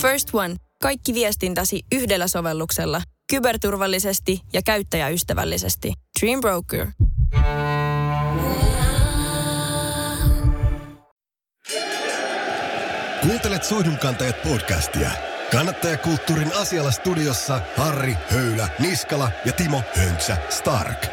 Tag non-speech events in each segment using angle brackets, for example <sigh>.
First One. Kaikki viestintäsi yhdellä sovelluksella. Kyberturvallisesti ja käyttäjäystävällisesti. Dream Broker. Kuuntelet Soihdunkantajat podcastia. Kannattajakulttuurin asialla studiossa Harri Höylä, Niskala ja Timo Hönsä Stark.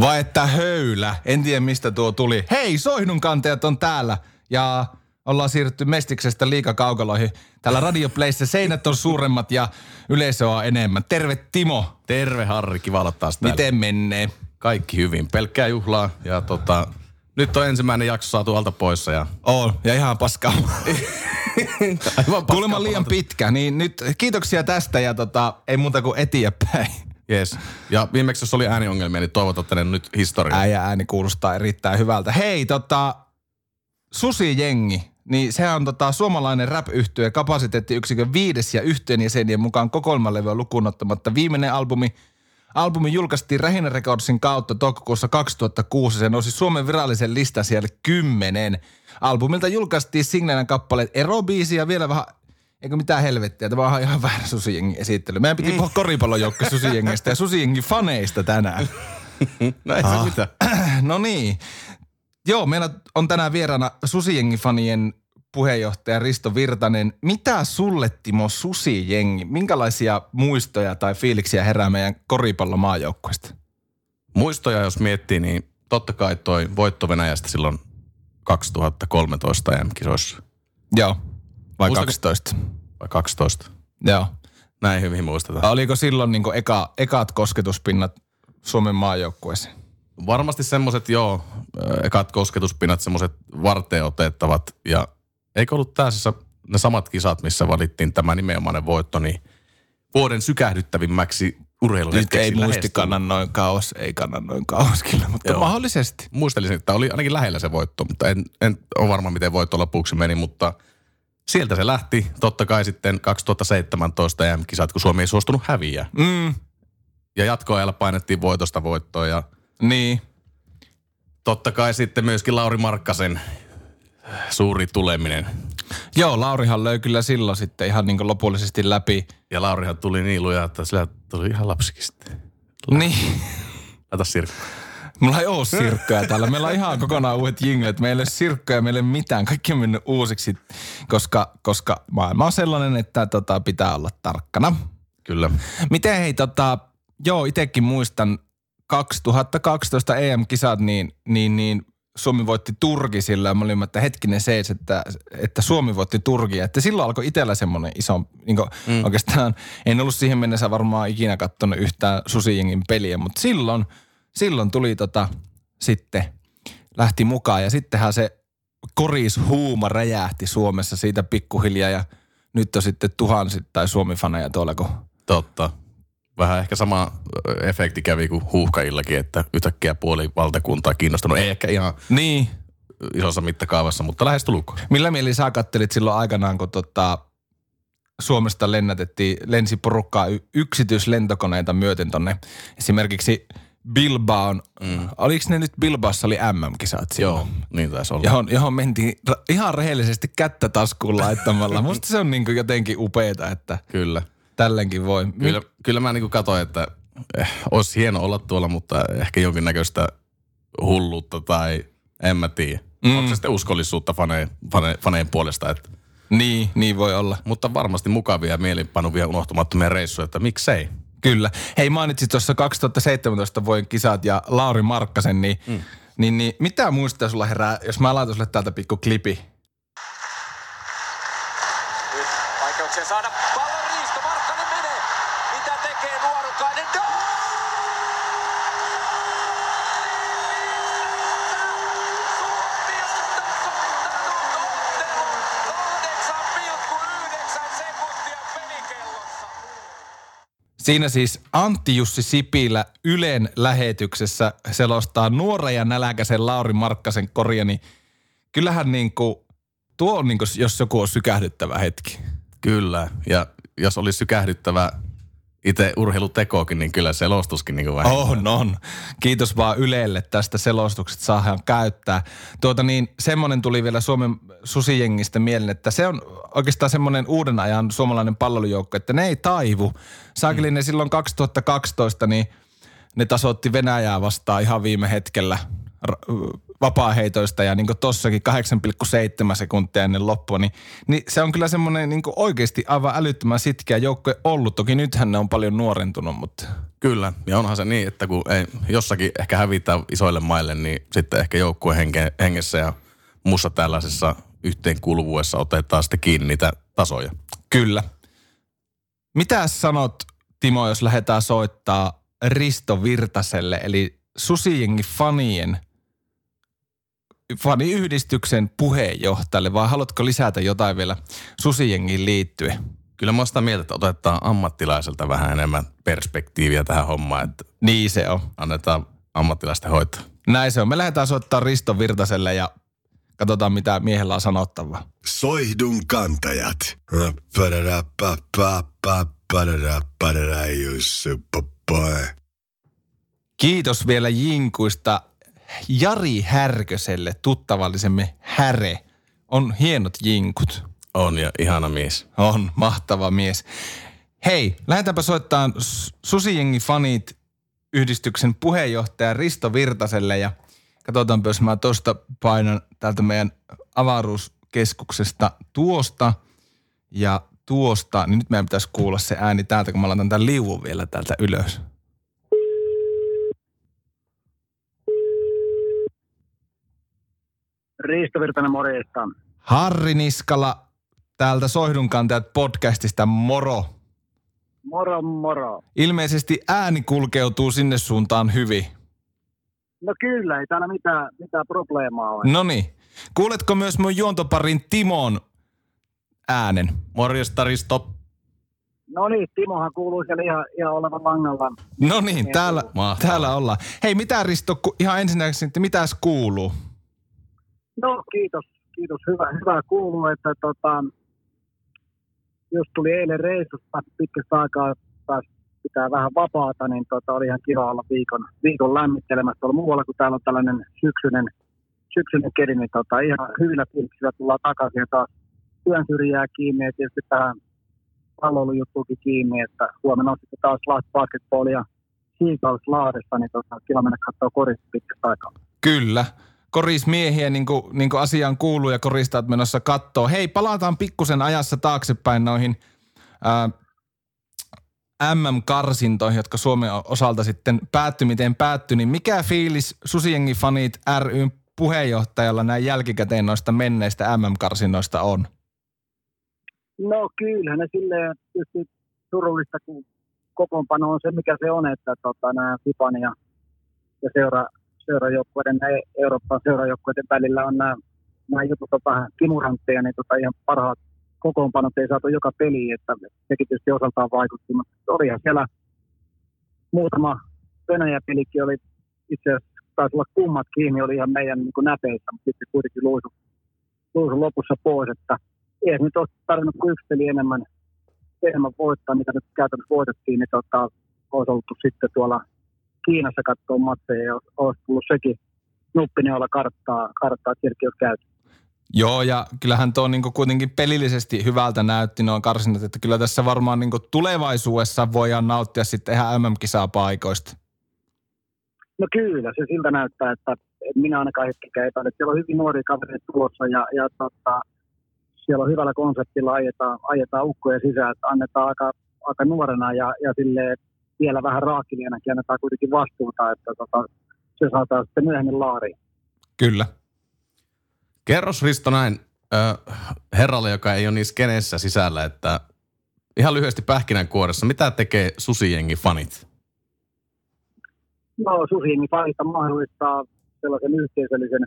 Vai että höylä. En tiedä mistä tuo tuli. Hei, Soihdunkantajat on täällä. Ja ollaan siirrytty Mestiksestä liikakaukaloihin. Täällä Radio Playssä seinät on suuremmat ja yleisöä on enemmän. Terve Timo. Terve Harri, kiva olla taas täällä. Miten menee? Kaikki hyvin, pelkkää juhlaa ja tota, nyt on ensimmäinen jakso saatu alta poissa ja... On, ja ihan paskaa. <laughs> Aivan Kuulemma liian pitkä, niin nyt kiitoksia tästä ja tota, ei muuta kuin eteenpäin. Yes. Ja viimeksi jos oli ääniongelmia, niin toivotatte ne nyt historiaan. Äijä ääni kuulostaa erittäin hyvältä. Hei, tota, Susi-jengi, niin sehän on tota, suomalainen rap-yhtye kapasiteettiyksikön viides ja yhteenjäsenien mukaan kokoelmalevyä lukuun ottamatta. Viimeinen albumi, albumi julkaistiin Rähinä Recordsin kautta toukokuussa 2006. Se nousi Suomen virallisen listan siellä kymmenen. Albumilta julkaistiin singleinä kappaleet Erobiisi ja vielä vähän Eikö mitään helvettiä, tämä on ihan väärä susijengin esittely. Meidän piti puhua koripallojoukko susijengistä ja susijengin faneista tänään. <laughs> No ei se mitään. <clears throat> No niin. Joo, meillä on tänään vieraana Susijengi-fanien puheenjohtaja Risto Virtanen. Mitä sulle, Timo, Susijengi? Minkälaisia muistoja tai fiiliksiä herää meidän koripallomaajoukkueesta? Muistoja jos miettii, niin totta kai toi voitto Venäjästä silloin 2013 EM-kisoissa. Joo. Vai Muistatko- 12? Vai 12? Joo. Näin hyvin muistetaan. Oliko silloin niin eka, ekat kosketuspinnat Suomen maajoukkueeseen? Varmasti semmoset, joo, ekat kosketuspinnat, semmoset varteen otettavat. Ja eikö ollut tässä ne samat kisat, missä valittiin tämä nimenomainen voitto, niin vuoden sykähdyttävimmäksi urheilun Nyt ei muisti kannan noin kauas, ei kannan noin kauas kyllä, mutta Joo. mahdollisesti. Muistelisin, että oli ainakin lähellä se voitto, mutta en, en ole varma, miten voitto lopuksi meni, mutta sieltä se lähti. Totta kai sitten 2017 EM-kisat, kun Suomi ei suostunut häviä. Mm, Ja jatkoajalla painettiin voitosta voittoa ja niin. totta kai sitten myöskin Lauri Markkasen suuri tuleminen. Joo, Laurihan löi kyllä silloin sitten ihan niin lopullisesti läpi. Ja Laurihan tuli niin lujaa, että sillä tuli ihan lapsikin sitten. Niin. Laita sirkku. Mulla ei ole sirkkoja täällä. Meillä on ihan kokonaan uudet jinglet. Meillä ei ole sirkkoja, meillä ei ole mitään. Kaikki on mennyt uusiksi, koska, koska maailma on sellainen, että tota, pitää olla tarkkana. Kyllä. Miten hei, tota, joo, itekin muistan 2012 EM-kisat, niin, niin, niin Suomi voitti Turkisilla ja mä olin, että hetkinen seis, että, että Suomi voitti Turkia. Että silloin alkoi itsellä semmoinen iso, niin mm. oikeastaan en ollut siihen mennessä varmaan ikinä katsonut yhtään Susijengin peliä, mutta silloin, silloin tuli tota, sitten, lähti mukaan ja sittenhän se korishuuma räjähti Suomessa siitä pikkuhiljaa ja nyt on sitten tuhansittain Suomi-faneja tuolla, kun Totta. Vähän ehkä sama ö, efekti kävi kuin huuhkajillakin, että yhtäkkiä puoli valtakuntaa kiinnostunut. Ei ehkä ihan Niin. isossa mittakaavassa, mutta lähestulkoon. Millä mieli sä kattelit silloin aikanaan, kun tota, Suomesta lennätettiin, lensi porukkaa yksityislentokoneita myöten tonne esimerkiksi Bilbaon. Mm. Oliko ne nyt Bilbaossa oli MM-kisat silloin? Joo, niin taisi olla. Johon, johon mentiin ihan rehellisesti kättä taskuun laittamalla. Musta se on niin jotenkin upeeta, että Kyllä. Tällenkin voi. Kyllä, kyllä mä niin katsoin, että eh, olisi hieno olla tuolla, mutta ehkä jonkinnäköistä hulluutta tai en mä tiedä. Mm. Onko se sitten uskollisuutta faneen, fane, faneen puolesta. Että, Niin, niin voi olla. mutta varmasti mukavia ja mielinpanuvia unohtumattomia reissuja, että miksei. Kyllä. Hei, mainitsit tuossa 2017 vuoden kisat ja Lauri Markkasen, niin, mm. niin, niin mitä muistaa sulla herää, jos mä laitan sulle täältä pikku klipi? Nyt vaikeuksia saada pallon riisto. Markkanen menee. Mitä tekee nuorukainen? No! Suomi on tasoittanut ottelun. 8,9 sekuntia pelikellossa. Siinä siis Antti Jussi Sipilä Ylen lähetyksessä selostaa nuoren ja näläkäisen Lauri Markkasen korja, niin kyllähän niin kuin, tuo on niin kuin, jos joku on sykähdyttävä hetki. Kyllä. Ja jos olisi sykähdyttävä itse urheilutekoakin, niin kyllä selostuskin niin vähän. On, on. Kiitos vaan Ylelle tästä selostuksesta saadaan käyttää. Tuota niin, semmoinen tuli vielä Suomen susijengistä mieleen, että se on oikeastaan semmoinen uuden ajan suomalainen palloilujoukko, että ne ei taivu. Saakeli mm. ne silloin 2012, niin ne tasoitti Venäjää vastaan ihan viime hetkellä vapaaheitoista ja niin kuin tossakin 8,7 sekuntia ennen loppua, niin, niin se on kyllä semmoinen niin oikeasti aivan älyttömän sitkeä joukkue ollut. Toki nythän ne on paljon nuorentunut, mutta... Kyllä, ja onhan se niin, että kun ei jossakin ehkä hävitä isoille maille, niin sitten ehkä joukkue henge, hengessä ja muussa tällaisessa yhteenkuuluvuudessa otetaan sitten kiinni niitä tasoja. Kyllä. Mitä sanot, Timo, jos lähdetään soittaa Risto Virtaselle, eli Susijengi fanien – faniyhdistyksen puheenjohtajalle, vai haluatko lisätä jotain vielä susijengiin liittyen? Kyllä mä sitä mieltä, että otetaan ammattilaiselta vähän enemmän perspektiiviä tähän hommaan. Että niin se on. Annetaan ammattilaisten hoitoa. Näin se on. Me lähdetään soittaa Risto Virtaselle ja katsotaan mitä miehellä on sanottavaa. Soihdun kantajat. Kiitos vielä jinkuista Jari Härköselle, tuttavallisemme Häre. On hienot jinkut. On ja ihana mies. On, mahtava mies. Hei, lähdetäänpä soittamaan Susijengi fanit yhdistyksen puheenjohtaja Risto Virtaselle ja katsotaanpa, jos mä tuosta painan täältä meidän avaruuskeskuksesta tuosta ja tuosta, niin nyt meidän pitäisi kuulla se ääni täältä, kun mä laitan tämän liuvun vielä täältä ylös. Riisto Virtanen, morjesta. Harri Niskala täältä Soihdunkantajat podcastista, moro. Moro, moro. Ilmeisesti ääni kulkeutuu sinne suuntaan hyvin. No kyllä, ei täällä mitään, mitään probleemaa ole. No niin. Kuuletko myös mun juontoparin Timon äänen? Morjesta Risto. No niin, Timohan kuuluu siellä ihan, ihan olevan langalla. No niin, täällä, täällä ollaan. Hei, mitä Risto, ihan ensinnäkin, että mitäs kuuluu? No kiitos, kiitos. Hyvä, hyvä kuuluu, että tota, jos tuli eilen reissusta pitkästä aikaa taas pitää vähän vapaata, niin tota, oli ihan kiva olla viikon, viikon lämmittelemässä tuolla muualla, kun täällä on tällainen syksyinen, syksyinen keli, niin tota, ihan hyvillä fiiliksillä tullaan takaisin ja taas työn syrjää kiinni ja tietysti tähän palloilujuttuukin kiinni, että huomenna on sitten taas Lahti Basketball ja Seagulls Lahdesta, niin tota, kiva mennä katsoa korista pitkästä aikaa. Kyllä korismiehiä, niin kuin, niin kuin asiaan kuuluu ja koristaat menossa kattoo. Hei, palataan pikkusen ajassa taaksepäin noihin ää, MM-karsintoihin, jotka Suomen osalta sitten päättyi, miten päättyi. Niin mikä fiilis Susiengi Fanit ryn puheenjohtajalla näin jälkikäteen noista menneistä MM-karsinnoista on? No kyllä, ne silleen tietysti surullista, kun kokoonpano on se, mikä se on, että tota, nämä Fipan ja, ja seura, seurajoukkueiden ja Euroopan seurajoukkueiden välillä on nämä, nämä jutut on vähän kimurantteja, niin tota ihan parhaat kokoonpanot ei saatu joka peli, että sekin tietysti osaltaan vaikutti, mutta olihan siellä muutama Venäjä-pelikin oli itse asiassa taisi olla kummat kiinni, oli ihan meidän niin kuin näpeissä, mutta sitten kuitenkin luisu, luisu lopussa pois, että ei nyt ole tarvinnut kuin yksi peli enemmän, enemmän voittaa, mitä nyt käytännössä voitettiin, niin tota, olisi ollut sitten tuolla Kiinassa katsoa matseja ja olisi tullut sekin nuppinen olla karttaa, karttaa kirkkius käyty. Joo, ja kyllähän tuo niin kuitenkin pelillisesti hyvältä näytti noin karsinat, että kyllä tässä varmaan niin tulevaisuudessa voidaan nauttia sitten ihan MM-kisaa paikoista. No kyllä, se siltä näyttää, että minä ainakaan hetkenkään epäile. Siellä on hyvin nuoria kavereita tulossa ja, ja tota, siellä on hyvällä konseptilla ajetaan, ajetaan ukkoja sisään, että annetaan aika, aika nuorena ja, ja silleen, vielä vähän raakilienäkin annetaan kuitenkin vastuuta, että tota, se saadaan sitten myöhemmin laariin. Kyllä. Kerros Risto näin äh, herralle, joka ei ole niissä kenessä sisällä, että ihan lyhyesti pähkinänkuoressa, mitä tekee Susijengi fanit? No Susijengi fanit mahdollistaa sellaisen yhteisöllisen,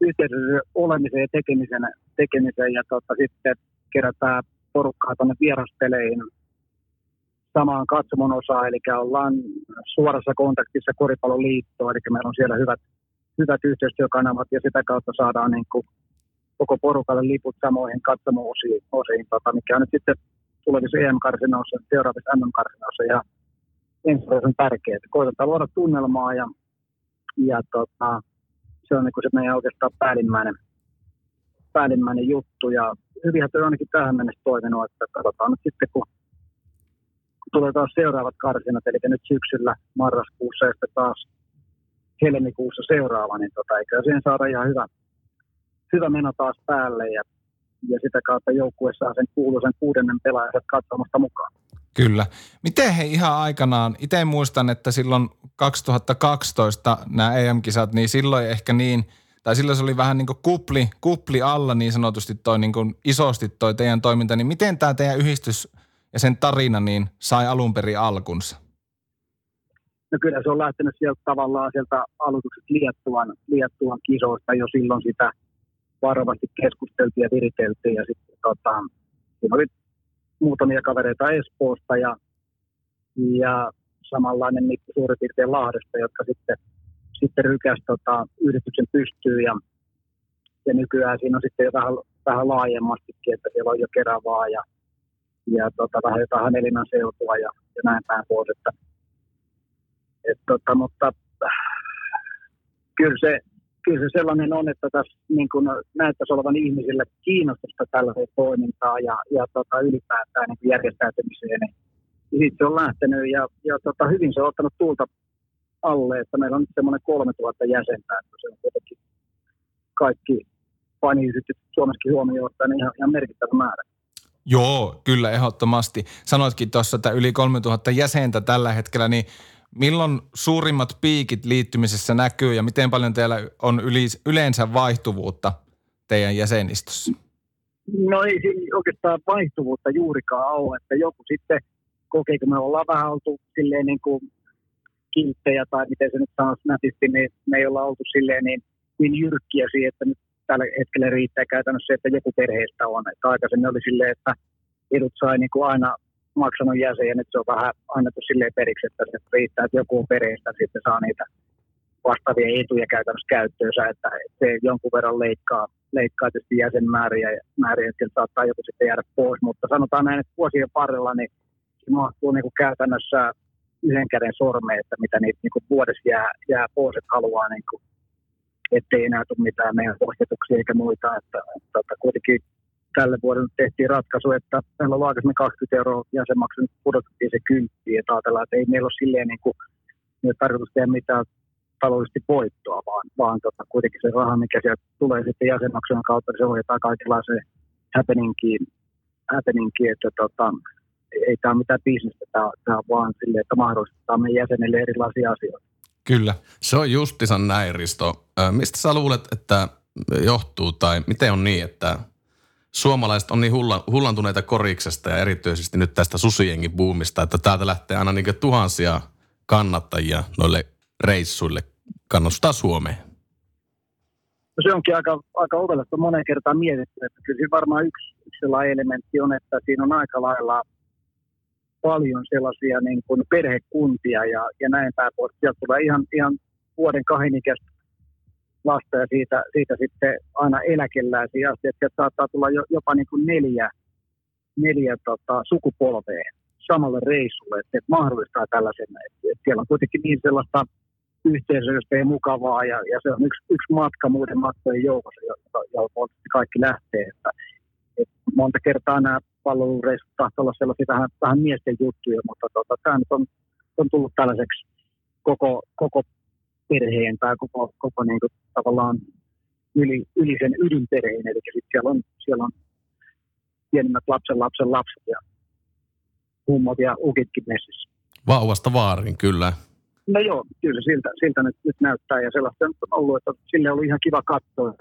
yhteisöllisen olemisen ja tekemisen, tekemisen ja tota, sitten kerätään porukkaa tuonne vieraspeleihin samaan katsomon osaan, eli ollaan suorassa kontaktissa koripalloliittoon, eli meillä on siellä hyvät, hyvät yhteistyökanavat ja sitä kautta saadaan niin kuin koko porukalle liput samoihin katsomoosiin, osiin, tota, mikä on nyt sitten tulevissa EM-karsinoissa, seuraavissa MM-karsinoissa ja ensi on tärkeää. Koitetaan luoda tunnelmaa ja, ja tota, se on niin kuin se meidän oikeastaan päällimmäinen, päällimmäinen juttu. Ja hyvinhän on ainakin tähän mennessä toiminut, että katsotaan nyt sitten kun tulee taas seuraavat karsinat, eli nyt syksyllä marraskuussa ja sitten taas helmikuussa seuraava, niin tota, eikä siihen saada ihan hyvä, hyvä meno taas päälle ja, ja sitä kautta joukkue saa sen kuuluisen kuudennen pelaajan katsomasta mukaan. Kyllä. Miten he ihan aikanaan, itse muistan, että silloin 2012 nämä EM-kisat, niin silloin ehkä niin, tai silloin se oli vähän niin kuin kupli, kupli alla niin sanotusti toi niin kuin isosti toi teidän toiminta, niin miten tämä teidän yhdistys ja sen tarina niin sai alun perin alkunsa? No kyllä se on lähtenyt sieltä tavallaan sieltä aloitukset Liettuan, Liettuan kisoista jo silloin sitä varovasti keskusteltiin ja viriteltiin ja sitten tota, siinä oli muutamia kavereita Espoosta ja, ja samanlainen Mikko suurin piirtein Lahdesta, jotka sitten, sitten rykäs tota, yhdistyksen pystyyn ja, ja nykyään siinä on sitten jo vähän, vähän laajemmastikin, että siellä on jo Keravaa ja, ja tota, vähän jotain Hämeenlinnan seutua ja, ja näin päin pois. Että, et, tota, mutta kyllä se, kyllä se sellainen on, että tässä niin kuin näyttäisi olevan ihmisille kiinnostusta tällaiseen toimintaan ja, ja tota, ylipäätään niin järjestäytymiseen. Niin sitten se on lähtenyt ja, ja tota, hyvin se on ottanut tuulta alle, että meillä on nyt semmoinen 3000 jäsentä, että se on kuitenkin kaikki faniyhdistykset Suomessakin huomioon ottaen ihan, ihan merkittävä määrä. Joo, kyllä ehdottomasti. Sanoitkin tuossa, että yli 3000 jäsentä tällä hetkellä, niin Milloin suurimmat piikit liittymisessä näkyy ja miten paljon teillä on yleensä vaihtuvuutta teidän jäsenistössä? No ei oikeastaan vaihtuvuutta juurikaan ole, että joku sitten kokee, kun me ollaan vähän oltu silleen niin kuin kilttejä tai miten se nyt sanoisi nätisti, niin me ei olla oltu silleen niin, niin jyrkkiä siihen, että nyt tällä hetkellä riittää käytännössä se, että joku perheestä on. Että aikaisemmin oli silleen, että edut sai niin kuin aina maksanut jäsen ja nyt se on vähän annettu silleen periksi, että se riittää, että joku perheestä sitten saa niitä vastaavia etuja käytännössä käyttöönsä, että se jonkun verran leikkaa, leikkaa tietysti jäsenmääriä ja määriä, että saattaa joku sitten jäädä pois, mutta sanotaan näin, että vuosien varrella niin se mahtuu niin kuin käytännössä yhden käden sormeen, että mitä niitä niin kuin vuodessa jää, jää pois, että haluaa niin kuin, ettei enää tule mitään meidän poistetuksia eikä muita, että, että, että kuitenkin tälle vuodelle tehtiin ratkaisu, että meillä on aikaisemmin 20 euroa jäsenmaksu, nyt pudotettiin se kymppiin, että ajatellaan, että ei meillä ole silleen niin kuin, ei tarkoitus tehdä mitään taloudellisesti voittoa, vaan, vaan tota, kuitenkin se raha, mikä sieltä tulee sitten jäsenmaksujen kautta, niin se ohjataan kaikenlaiseen happeningiin, happeningiin että tota, ei tämä ole mitään bisnestä, tämä, tämä on vaan silleen, että mahdollistetaan meidän jäsenille erilaisia asioita. Kyllä. Se on justisan näin, Risto. Mistä sä luulet, että johtuu tai miten on niin, että suomalaiset on niin hulla, hullantuneita koriksesta ja erityisesti nyt tästä susienkin buumista, että täältä lähtee aina niin tuhansia kannattajia noille reissuille kannustaa Suomeen. No se onkin aika, aika ovellista monen kertaan mietitty, että kyllä siinä varmaan yksi, yksi sellainen elementti on, että siinä on aika lailla paljon sellaisia niin kuin perhekuntia ja, ja näin päin pois. Sieltä tulee ihan, ihan vuoden kahden ikäistä lasta ja siitä, siitä sitten aina eläkeläisiä asti, että saattaa tulla jo, jopa niin kuin neljä, neljä tota, sukupolvea samalle reissulle, että, että mahdollistaa tällaisen. Että, että siellä on kuitenkin niin sellaista yhteisöistä ja mukavaa ja, ja se on yksi, yksi matka muiden matkojen joukossa, jolla kaikki lähtee. Että, että monta kertaa nämä palvelureissut tahtoo olla sellaisia vähän, vähän miesten juttuja, mutta tota, tämä nyt on, on tullut tällaiseksi koko, koko perheen tai koko, koko niin kuin, tavallaan yli, yli sen ydinperheen. Eli siellä on, siellä on pienimmät lapsen lapsen lapset ja mummot ja ukitkin messissä. Vauvasta vaarin, kyllä. No joo, kyllä se siltä, siltä nyt, nyt näyttää ja sellaista on ollut, että sille oli ihan kiva katsoa.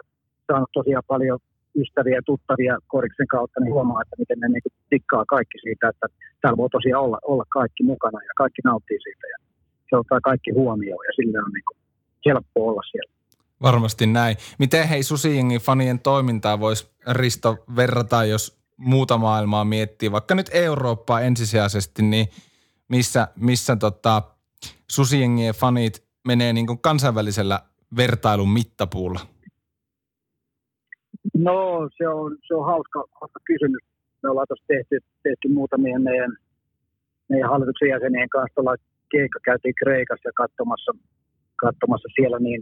Saanut tosiaan paljon ystäviä ja tuttavia koriksen kautta, niin huomaa, että miten ne niin tikkaa kaikki siitä, että täällä voi tosiaan olla, olla kaikki mukana ja kaikki nauttii siitä ja se ottaa kaikki huomioon ja sille on niin kuin helppo olla siellä. Varmasti näin. Miten hei Susijengin fanien toimintaa voisi Risto verrata, jos muuta maailmaa miettii, vaikka nyt Eurooppaa ensisijaisesti, niin missä, missä tota, Susijengien fanit menee niin kuin kansainvälisellä vertailun mittapuulla? No se on, se on hauska, hauska kysymys. me ollaan tuossa tehty, tehty muutamien meidän, meidän hallituksen jäsenien kanssa. Tuolla keikka käytiin Kreikassa ja katsomassa, katsomassa siellä niin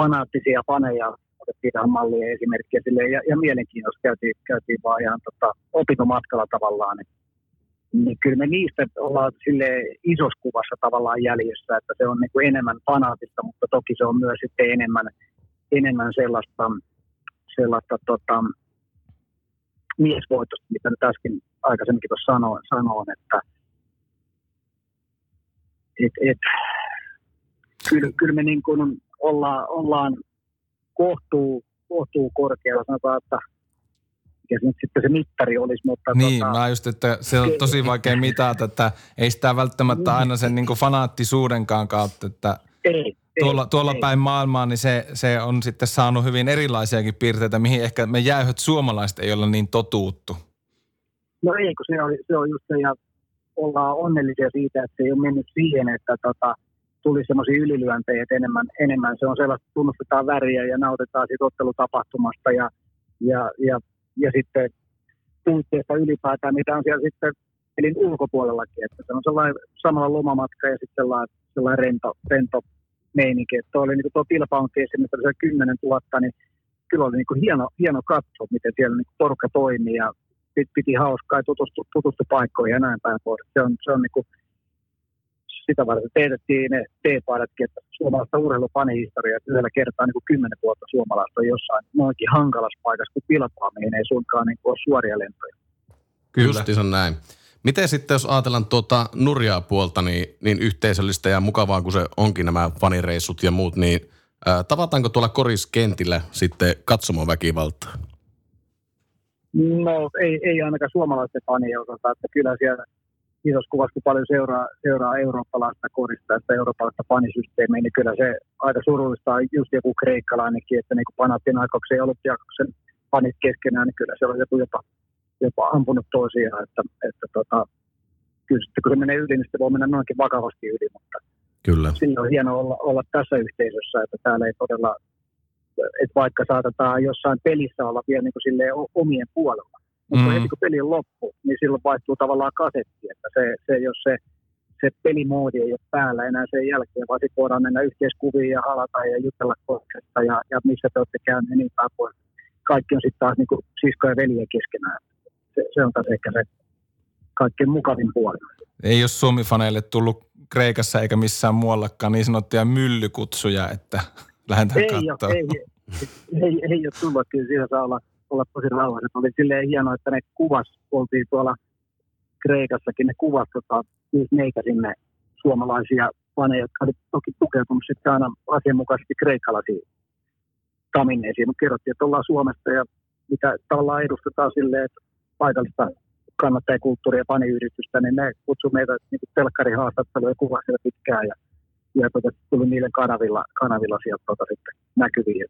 fanaattisia paneja, otettiin tähän mallia esimerkkiä sille, ja, ja mielenkiinnosta käytiin, käytiin vaan ihan tota, opintomatkalla tavallaan, niin, niin kyllä me niistä ollaan sille isossa kuvassa tavallaan jäljessä, että se on niin kuin enemmän fanaattista, mutta toki se on myös sitten enemmän, enemmän sellaista, sellaista tota, miesvoitosta, mitä nyt äsken aikaisemminkin tuossa sanoin, sanoin että et, et, kyllä, kyllä me niin kuin ollaan, ollaan kohtuu, kohtuu korkealla, sanotaan, että mikä se nyt sitten se mittari olisi. Mutta niin, tota, mä just, että se on tosi vaikea mitata, että ei sitä välttämättä aina sen niin kuin fanaattisuudenkaan kautta, että ei, tuolla, tuolla päin maailmaa, niin se, se on sitten saanut hyvin erilaisiakin piirteitä, mihin ehkä me jäyhöt suomalaiset ei olla niin totuuttu. No ei, kun se on, se on just se, ja ollaan onnellisia siitä, että se ei ole mennyt siihen, että tota, tuli semmoisia ylilyöntejä, että enemmän, enemmän se on sellaista, tunnustetaan väriä ja nautitaan siitä ottelutapahtumasta ja, ja, ja, ja sitten puitteista ylipäätään, mitä on siellä sitten pelin ulkopuolellakin, että se on sellainen samalla lomamatka ja sitten sellainen, sellainen rento, rento meininki, että tuo oli niin kuin tuo Pilpaunki esimerkiksi se 10 000, niin kyllä oli niin kuin hieno, hieno katsoa, miten siellä niin kuin porukka toimii ja piti, piti hauskaa ja tutustu, tutustu paikkoihin ja näin päin pois. Se on, se on niin kuin, sitä varten teetettiin ne T-paidatkin, että suomalaista urheilupanihistoriaa, että yhdellä kertaa niin kuin kymmenen vuotta suomalaista on jossain noinkin hankalassa paikassa, kun pilpaaminen ei suinkaan niin kuin ole suoria lentoja. Kyllä. Justiinsa näin. Miten sitten, jos ajatellaan tuota nurjaa puolta, niin, niin yhteisöllistä ja mukavaa kuin se onkin nämä fanireissut ja muut, niin ää, tavataanko tuolla koriskentillä sitten katsomoväkivaltaa? No ei, ei ainakaan suomalaisten fanien osalta, että kyllä siellä isossa kuvassa, kun paljon seuraa, seuraa eurooppalaista korista sitä eurooppalaista panisysteemiä, niin kyllä se aika surullista on just joku kreikkalainenkin, että niin kuin Panathinaikoksen ja Olympiakoksen panit keskenään, niin kyllä se on joku jopa, jopa ampunut toisiaan, että, että tota, kyllä sitten kun se menee yli, niin se voi mennä noinkin vakavasti yli, mutta Kyllä. silloin on hienoa olla, olla tässä yhteisössä, että täällä ei todella, että vaikka saatetaan jossain pelissä olla vielä niin kuin silleen omien puolella, mutta Mm. heti kun peli on loppu, niin silloin vaihtuu tavallaan kasetti, että se, se jos se, se pelimoodi ei ole päällä enää sen jälkeen, vaan sitten voidaan mennä yhteiskuviin ja halata ja jutella kohdasta ja, ja missä te olette käyneet niin päin pois. Kaikki on sitten taas niin kuin sisko ja veljeä keskenään. Se, se on ehkä se kaikkein mukavin puoli. Ei ole Suomi-faneille tullut Kreikassa eikä missään muuallakaan niin sanottuja myllykutsuja, että <laughs> lähdetään ei, ole, katsomaan. ei, ei, ei, ole tullut, kyllä siinä saa olla, olla tosi rauhassa. Oli silleen hienoa, että ne kuvas, oltiin tuolla Kreikassakin, ne kuvas tota, meitä sinne suomalaisia faneja, jotka oli toki tukeutunut sitten aina asianmukaisesti kreikkalaisiin taminneisiin, mutta kerrottiin, että ollaan Suomesta ja mitä tavallaan edustetaan silleen, että paikallista kannattajakulttuuria ja faniyritystä, niin ne kutsui meitä niin telkkarihaastatteluja ja kuvasivat pitkään ja, ja tota, tuli niille kanavilla, kanavilla sieltä tota, sitten näkyviin.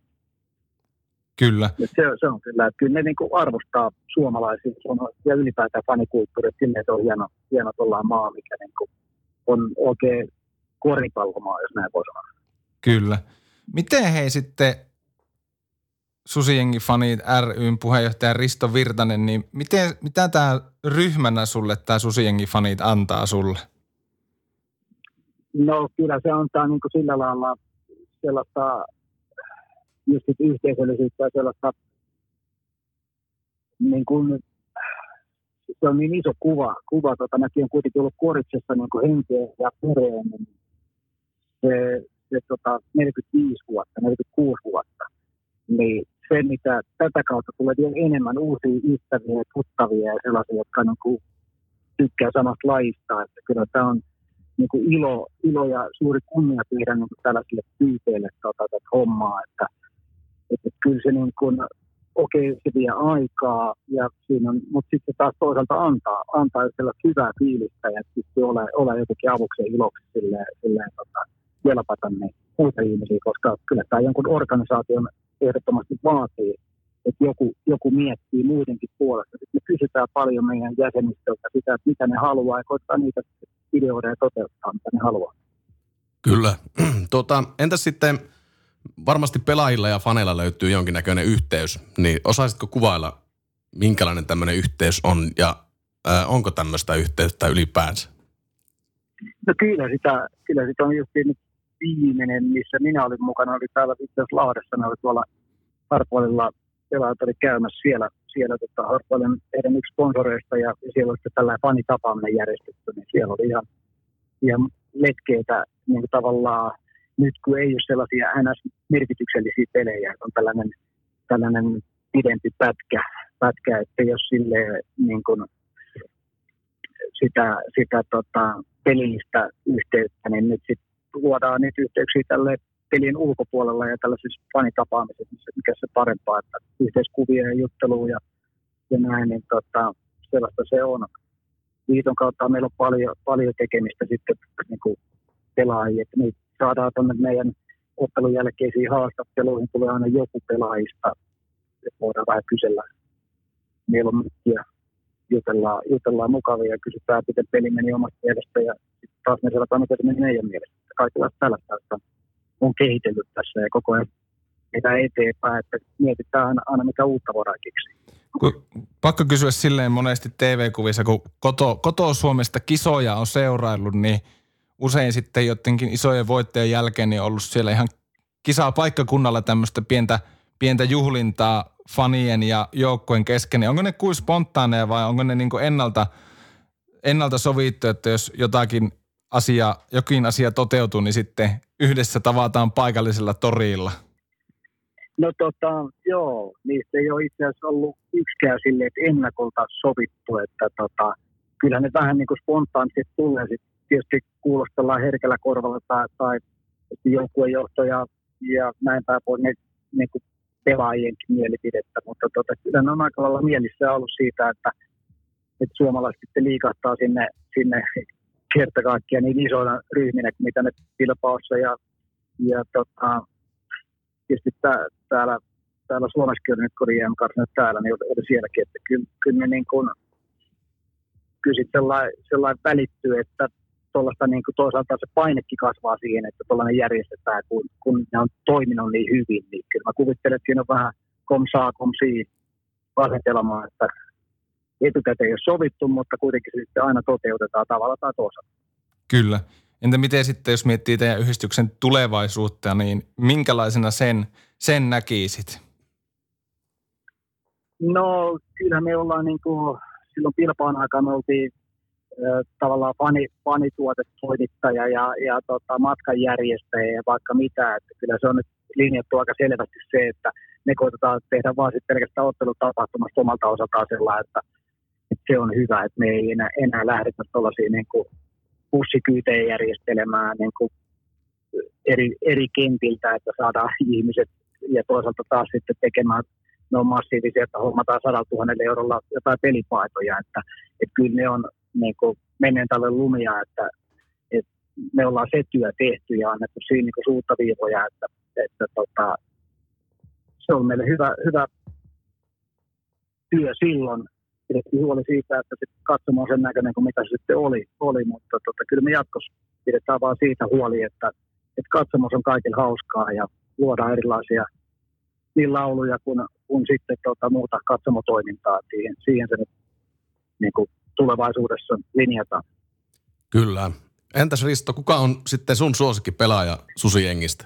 Kyllä. Et se, se, on kyllä, että kyllä ne niin kuin arvostaa suomalaisia ja ylipäätään fanikulttuuria, että silleen se on hieno, hieno maa, mikä niin kuin on oikein koripallomaa, jos näin voi sanoa. Kyllä. Miten hei sitten Susijengi Fanit ryn puheenjohtaja Risto Virtanen, niin miten, mitä tämä ryhmänä sulle, tämä Susijengi Fanit antaa sulle? No kyllä se antaa niin kuin sillä lailla sellaista just yhteisöllisyyttä ja sellaista niin kuin, se on niin iso kuva, kuva tota, mäkin on kuitenkin ollut koritsessa niin kuin henkeä ja pereen, niin se, se tota, 45 vuotta, 46 vuotta, niin se, mitä tätä kautta tulee vielä enemmän uusia ystäviä ja tuttavia ja sellaisia, jotka niin kuin, tykkää samasta lajista, että kyllä tämä on niin kuin ilo, ilo ja suuri kunnia tehdä niin kuin tällaisille tyypeille tota, tätä hommaa, että, että kyllä se niin kuin, okei, se vie aikaa, ja siinä on, mutta sitten taas toisaalta antaa, antaa sellaista hyvää fiilistä ja sitten ole, ole jotenkin avuksi ja iloksi silleen, silleen tota, velpata niin muita ihmisiä, koska kyllä tämä jonkun organisaation ehdottomasti vaatii, että joku, joku miettii muidenkin puolesta. Sitten me kysytään paljon meidän jäsenistöltä sitä, että mitä ne haluaa, ja koittaa niitä ideoida ja toteuttaa, mitä ne haluaa. Kyllä. Tuota, <clears throat> entäs sitten, varmasti pelaajilla ja faneilla löytyy jonkinnäköinen yhteys, niin osaisitko kuvailla, minkälainen tämmöinen yhteys on ja ää, onko tämmöistä yhteyttä ylipäänsä? No kyllä sitä, kyllä sitä on just nyt viimeinen, missä minä olin mukana, oli täällä itse asiassa Lahdessa, ne oli tuolla Hartwallilla pelaajat oli käymässä siellä, siellä tota, Hartwallin heidän yksi sponsoreista ja, ja siellä oli tällainen fanitapaaminen järjestetty, niin siellä oli ihan, ihan letkeitä niin kuin tavallaan nyt kun ei ole sellaisia NS-merkityksellisiä pelejä, on tällainen, tällainen pidempi pätkä, pätkä että jos sille niin kuin sitä, sitä tota, pelillistä yhteyttä, niin nyt sit luodaan niitä yhteyksiä tälle pelin ulkopuolella ja tällaisissa fanitapaamisissa, mikä se parempaa, että yhteiskuvia ja juttelua ja, ja näin, niin tota, sellaista se on. Liiton kautta meillä on paljon, paljon tekemistä sitten niin kuin pelaajia, että niitä saadaan tuonne meidän ottelun jälkeisiin haastatteluihin, tulee aina joku pelaajista, että voidaan vähän kysellä mieluummin jutellaan, jutellaan mukavia ja kysytään, miten peli meni omasta mielestä ja taas me sellataan, miten se meni meidän mielestä. Kaikilla tällaista, että on kehitellyt tässä ja koko ajan mitä eteenpäin, että mietitään aina, aina uutta voidaan keksiä. Pakko kysyä silleen monesti TV-kuvissa, kun koto, koto Suomesta kisoja on seuraillut, niin usein sitten jotenkin isojen voittojen jälkeen niin on ollut siellä ihan kisaa paikkakunnalla tämmöistä pientä, pientä juhlintaa fanien ja joukkojen kesken. Niin onko ne kuin spontaaneja vai onko ne niin ennalta, ennalta sovittu, että jos jotakin asia, jokin asia toteutuu, niin sitten yhdessä tavataan paikallisella torilla? No tota, joo, niistä ei ole itse asiassa ollut yksikään sille, että ennakolta sovittu, että tota, kyllä ne vähän niin kuin spontaanisti tulee. Sitten tietysti kuulostellaan herkällä korvalla tai, tai joukkuejohto ja, ja näin päin pois ne, niin kuin pelaajienkin mielipidettä, mutta tota, kyllä ne on aika lailla mielissä ollut siitä, että, että suomalaiset sitten liikahtaa sinne, sinne kerta kaikkiaan niin isoina ryhminä, mitä ne Bilbaossa ja, ja tota, tietysti tää, täällä, täällä Suomessakin on nyt, kun oli täällä, niin oli sielläkin, että kyllä, kyllä ne niin kuin, kyllä sellainen, sellainen välittyy, että tuollaista niin kuin toisaalta se painekin kasvaa siihen, että tuollainen järjestetään, kun, kun ne on toiminut niin hyvin. Niin kyllä mä kuvittelen, että siinä on vähän kom saa, kom sii asetelmaa, että etukäteen ei ole sovittu, mutta kuitenkin se sitten aina toteutetaan tavalla tai toisaalta. Kyllä. Entä miten sitten, jos miettii teidän yhdistyksen tulevaisuutta, niin minkälaisena sen, sen näkisit? No kyllä me ollaan niin kuin, silloin Pilpaan aikaan me oltiin tavallaan fani, fanituotetoimittaja ja, ja tota, matkanjärjestäjä ja vaikka mitä. Että kyllä se on nyt linjattu aika selvästi se, että me koitetaan tehdä vaan sitten pelkästään ottelutapahtumasta omalta osaltaan sellainen, että, että se on hyvä, että me ei enää, enää lähdetä tuollaisia niin bussikyytejä järjestelemään niin kuin eri, eri kentiltä, että saadaan ihmiset ja toisaalta taas sitten tekemään ne on massiivisia, että hommataan sadalla tuhannella eurolla jotain pelipaitoja, että, että kyllä ne on niin kuin menneen tälle lumia, että, että me ollaan se työ tehty ja annettu siinä niin suutta viivoja, että, että tota, se on meille hyvä, hyvä työ silloin. Pidettiin huoli siitä, että se katsomaan sen näköinen kuin mitä se sitten oli, oli mutta tota, kyllä me jatkossa pidetään vaan siitä huoli, että, että katsomus on kaikille hauskaa ja luodaan erilaisia niin lauluja kuin, kuin sitten tota, muuta katsomotoimintaa. Siihen, siihen se nyt niin kuin tulevaisuudessa linjata. Kyllä. Entäs Risto, kuka on sitten sun pelaaja Susiengistä?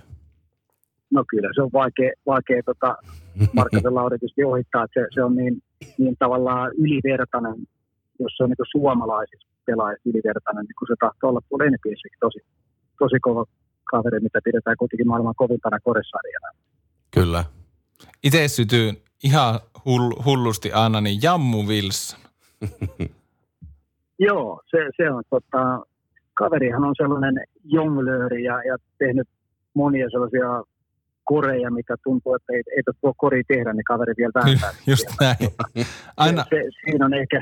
No kyllä, se on vaikea, vaikea tota, Markkasen Lauri tietysti ohittaa, että se, se on niin, niin tavallaan ylivertainen, jos se on niin suomalaisissa pelaajissa ylivertainen, niin kun se tahtoo olla tuolla NBAssakin tosi, tosi kova kaveri, mitä pidetään kuitenkin maailman kovimpana korissarjana. Kyllä. Itse sytyy ihan hull, hullusti aina, niin Jammu Wilson. <laughs> Joo, se, se on tota, kaverihan on sellainen jonglööri ja, ja tehnyt monia sellaisia koreja, mikä tuntuu, että ei, ei tuo kori tehdä, niin kaveri vielä vääntää. Just näin. Aina... Se, se, siinä on ehkä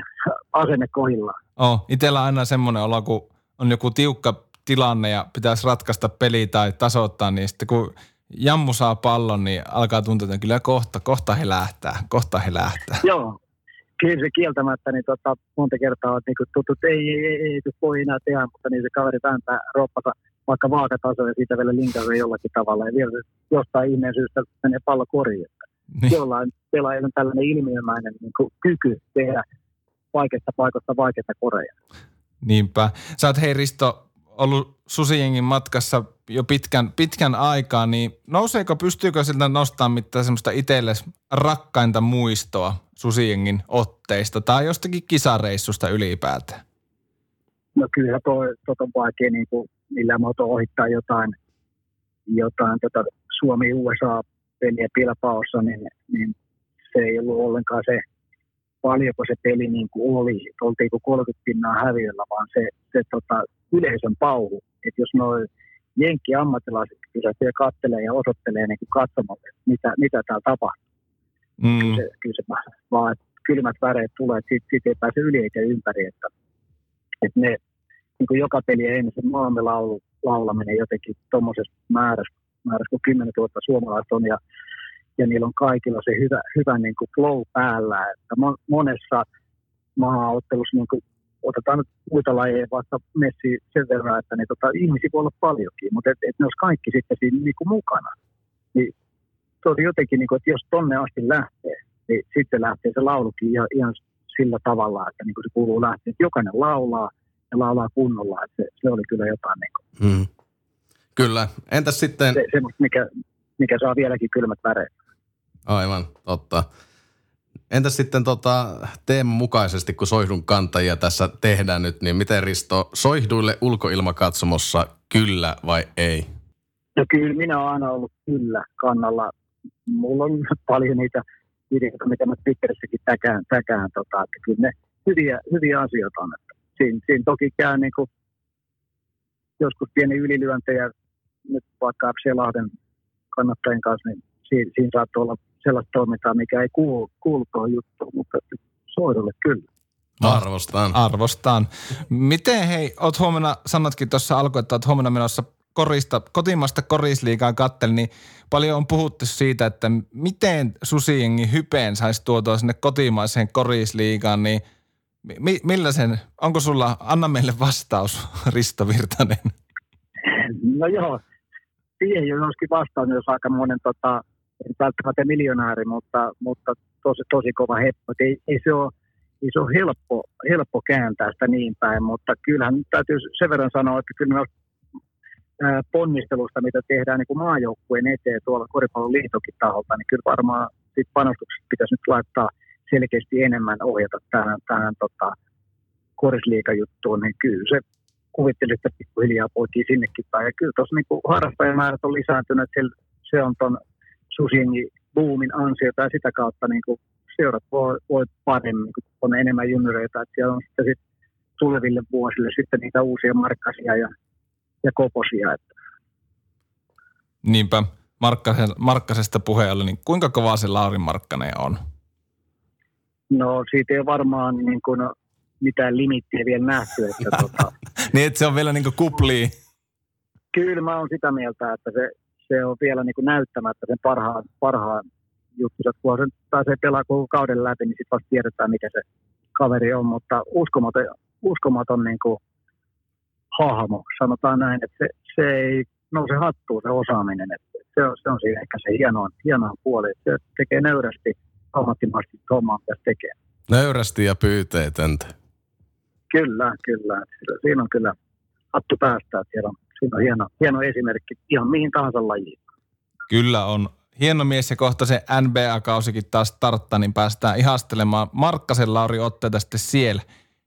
asenne kohillaan. Oh, itellä aina semmoinen olo, kun on joku tiukka tilanne ja pitäisi ratkaista peli tai tasoittaa, niin sitten kun Jammu saa pallon, niin alkaa tuntua, että kyllä kohta, kohta he lähtää, kohta he lähtää. Joo, kyllä se kieltämättä, niin tota, monta kertaa on niin tuttu, että ei, ei, ei, ei, ei voi enää tehdä, mutta niin se kaveri vääntää roppata vaikka vaakatasolla ja siitä vielä linkalla jollakin tavalla. Ja vielä jostain ihmeen syystä menee pallo koriin. Niin. jollain pelaajilla on tällainen ilmiömäinen niin kuin, kyky tehdä vaikeasta paikasta vaikeita koreja. Niinpä. Sä oot hei Risto ollut Susijengin matkassa jo pitkän, pitkän aikaa, niin nouseeko, pystyykö siltä nostamaan mitään semmoista itsellesi rakkainta muistoa Susijengin otteista tai jostakin kisareissusta ylipäätään? No kyllä toi, tot on vaikea niin kuin, millään muotoa ohittaa jotain, jotain tota Suomi-USA-peliä Pilpaossa, niin, niin se ei ollut ollenkaan se, paljonko se peli niin kuin oli. Oltiinko 30 pinnaa häviöllä, vaan se, se tota, yleisön pauhu. Että jos noin jenkki ammattilaiset pysähtyy ja kattelee ja osoittelee niin katsomalle, mitä, mitä täällä tapahtuu. Mm. Kyllä se, kyllä se vaan kylmät väreet tulee, että siitä, siitä ei pääse yli eikä ympäri. Että, että ne, niin joka peli ennen se maamme laulu, laulaminen jotenkin tuommoisessa määrässä, määrässä, kun 10 000 suomalaista on ja, ja niillä on kaikilla se hyvä, hyvä niin kuin flow päällä. Että monessa maaottelussa niin kuin otetaan nyt muita lajeja vaikka Messi sen verran, että niin tota, ihmisiä voi olla paljonkin, mutta et, et ne olisi kaikki sitten siinä niin kuin mukana. Niin se jotenkin, niin kuin, että jos tonne asti lähtee, niin sitten lähtee se laulukin ihan, ihan sillä tavalla, että niin kuin se kuuluu lähteä. Että jokainen laulaa ja laulaa kunnolla, että se, se oli kyllä jotain niin kuin. Mm. Kyllä. Entäs sitten... Se, semmoista, mikä, mikä saa vieläkin kylmät väreet. Aivan, totta. Entäs sitten tota, teeman mukaisesti, kun soihdun kantajia tässä tehdään nyt, niin miten Risto, soihduille ulkoilmakatsomossa kyllä vai ei? No kyllä, minä olen aina ollut kyllä kannalla. Mulla on paljon niitä videoita, mitä mä Twitterissäkin täkään, täkään tota, että kyllä ne hyviä, hyviä asioita on. Että siinä, siinä toki käy niin kuin joskus pieni ylilyöntejä, nyt vaikka FC Lahden kannattajien kanssa, niin siinä, siinä saattaa olla sellaista toimintaa, mikä ei kuulu, kuulu tuohon juttuun, mutta soidolle kyllä. Arvostan. Arvostan. Miten hei, oot huomenna, sanotkin tuossa alkuun, että oot huomenna menossa korista, kotimaista korisliikaa katteli, niin paljon on puhuttu siitä, että miten Susijengi hypeen saisi tuotua sinne kotimaiseen korisliigaan, niin mi, millä sen, onko sulla, anna meille vastaus, <laughs> Risto Virtanen. No joo, siihen jo joskin vastaus, jos aika monen tota, ei välttämättä miljonääri, mutta, mutta tosi, tosi kova heppo. Ei, ei, se ole, ei se ole helppo, helppo kääntää sitä niin päin, mutta kyllähän täytyy sen verran sanoa, että kyllä ponnistelusta, mitä tehdään niin kuin maajoukkueen eteen tuolla koripallon liitokin taholta, niin kyllä varmaan panostukset pitäisi nyt laittaa selkeästi enemmän ohjata tähän, tähän tota, korisliikajuttuun, niin kyllä se kuvitteli, että pikkuhiljaa poikii sinnekin päin. Ja kyllä tuossa niin harrastajamäärät on lisääntynyt, että se on tuon Susiengi boomin ansiota ja sitä kautta niin kuin seurat voi, voi paremmin, kun on enemmän junnureita, että siellä on sitten sit tuleville vuosille sitten niitä uusia markkasia ja, ja koposia. Että. Niinpä, Markkasesta puheen ollen, niin kuinka kova se Lauri Markkanen on? No siitä ei varmaan niin kuin, mitään limittiä vielä nähty. Että, tota, <laughs> niin, että se on vielä niin kuin kupli. Kyllä mä oon sitä mieltä, että se, se on vielä niin kuin näyttämättä sen parhaan, parhaan juttu. Kun se pääsee pelaamaan koko kauden läpi, niin sitten vasta tiedetään, mikä se kaveri on. Mutta uskomaton, uskomaton niin kuin hahmo, sanotaan näin, että se, se ei nouse hattuun se osaaminen. Että se, on, se on siinä ehkä se hieno, hieno puoli. Se tekee nöyrästi ammattimaisesti hommaa, mitä se tekee. Nöyrästi ja pyyteetöntä. Kyllä, kyllä. Siinä on kyllä hattu päästä, että siellä on siinä on hieno, hieno esimerkki ihan mihin tahansa lajiin. Kyllä on. Hieno mies ja kohta se NBA-kausikin taas starttaa, niin päästään ihastelemaan Markkasen Lauri otteita sitten siellä.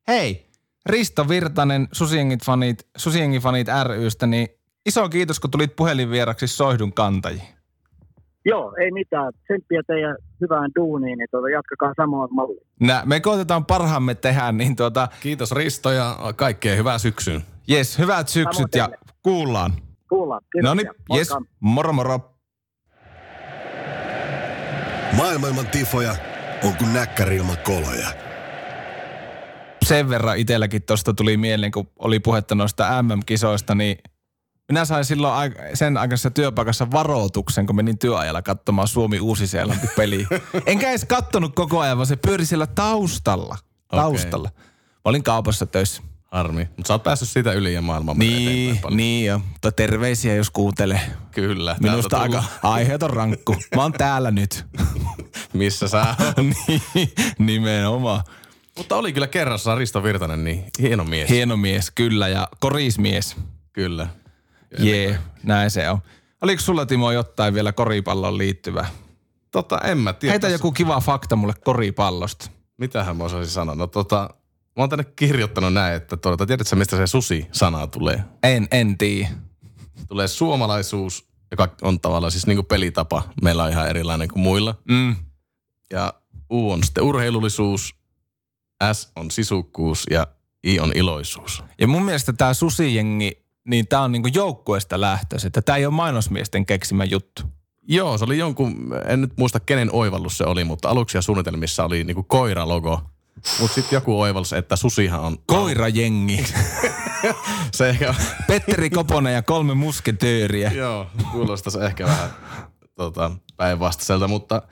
Hei, Risto Virtanen, Susiengit fanit, Susiengin fanit rystä, niin iso kiitos, kun tulit puhelinvieraksi Soihdun kantajiin. Joo, ei mitään. Tsemppiä teidän hyvään duuniin, niin tuota, jatkakaa samaan malliin. Nä, me koitetaan parhaamme tehdä, niin tuota... Kiitos Risto ja kaikkea hyvää syksyyn. Jes, hyvät syksyt ja kuullaan. Kuullaan. No niin, jes, moro moro. Maailman tifoja on kuin näkkäri ilman koloja. Sen verran itselläkin tuosta tuli mieleen, kun oli puhetta noista MM-kisoista, niin minä sain silloin sen aikaisessa työpaikassa varoituksen, kun menin työajalla katsomaan Suomi Uusi-Seelanti peli. <laughs> Enkä edes kattonut koko ajan, vaan se pyöri siellä taustalla. Taustalla. Okay. Mä olin kaupassa töissä. Harmi. Mutta sä oot päässyt siitä yli ja maailman Niin, niin jo. Mutta terveisiä jos kuuntelee. Kyllä. Minusta aika <laughs> aiheeton rankku. Mä oon täällä nyt. <laughs> missä sä niin, nimenomaan. Mutta oli kyllä kerrassaan Risto Virtanen, niin hieno mies. Hieno mies, kyllä, ja korismies. Kyllä. Jee, yeah, näin se on. Oliko sulla Timo jotain vielä koripalloon liittyvää? Tota, en mä tiedä. Heitä joku kiva fakta mulle koripallosta. Mitähän mä osaisin sanoa? No tota, mä oon tänne kirjoittanut näin, että tuota, tiedätkö mistä se susi-sana tulee? En, en tiedä. Tulee suomalaisuus, joka on tavallaan siis niin kuin pelitapa. Meillä on ihan erilainen kuin muilla. Mm. Ja U on sitten urheilullisuus, S on sisukkuus ja I on iloisuus. Ja mun mielestä tämä susijengi, niin tämä on niinku joukkueesta lähtöisin. Että tämä ei ole mainosmiesten keksimä juttu. Joo, se oli jonkun, en nyt muista kenen oivallus se oli, mutta aluksi ja suunnitelmissa oli niinku koiralogo. Mutta sitten joku oivallus, että susihan on... Koirajengi. <laughs> Se ehkä... Petteri Koponen ja kolme musketööriä. Joo, kuulostaisi ehkä vähän tota, päinvastaiselta, mutta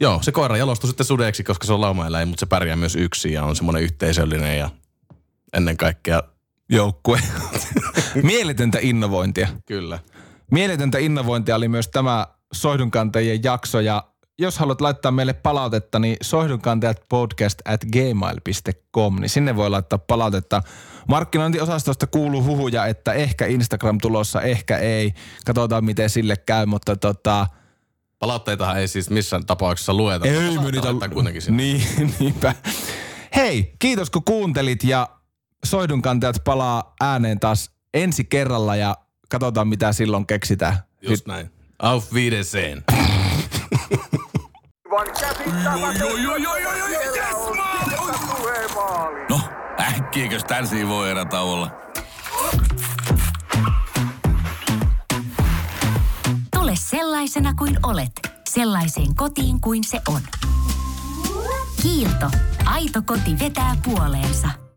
joo, se koira jalostui sitten sudeksi, koska se on laumaeläin, mutta se pärjää myös yksin ja on semmoinen yhteisöllinen ja ennen kaikkea Joukkue. <laughs> Mieletöntä innovointia. kyllä. Mieletöntä innovointia oli myös tämä soihdunkantajien jakso ja jos haluat laittaa meille palautetta, niin soihdunkantajat podcast at gmail.com, niin sinne voi laittaa palautetta. Markkinointiosastosta kuuluu huhuja, että ehkä Instagram tulossa, ehkä ei. Katsotaan, miten sille käy, mutta tota, Palautteitahan ei siis missään tapauksessa lueta. ei me niitä... kuitenkin sinne. <laughs> Niin, niinpä. Hei, kiitos kun kuuntelit ja soihdunkantajat palaa ääneen taas ensi kerralla ja katsotaan, mitä silloin keksitään. Just näin. Auf Wiedersehen. No, äkkiäkös tän voi erä olla? Tule sellaisena kuin olet, sellaiseen kotiin kuin se on. Kiilto. Aito koti vetää puoleensa.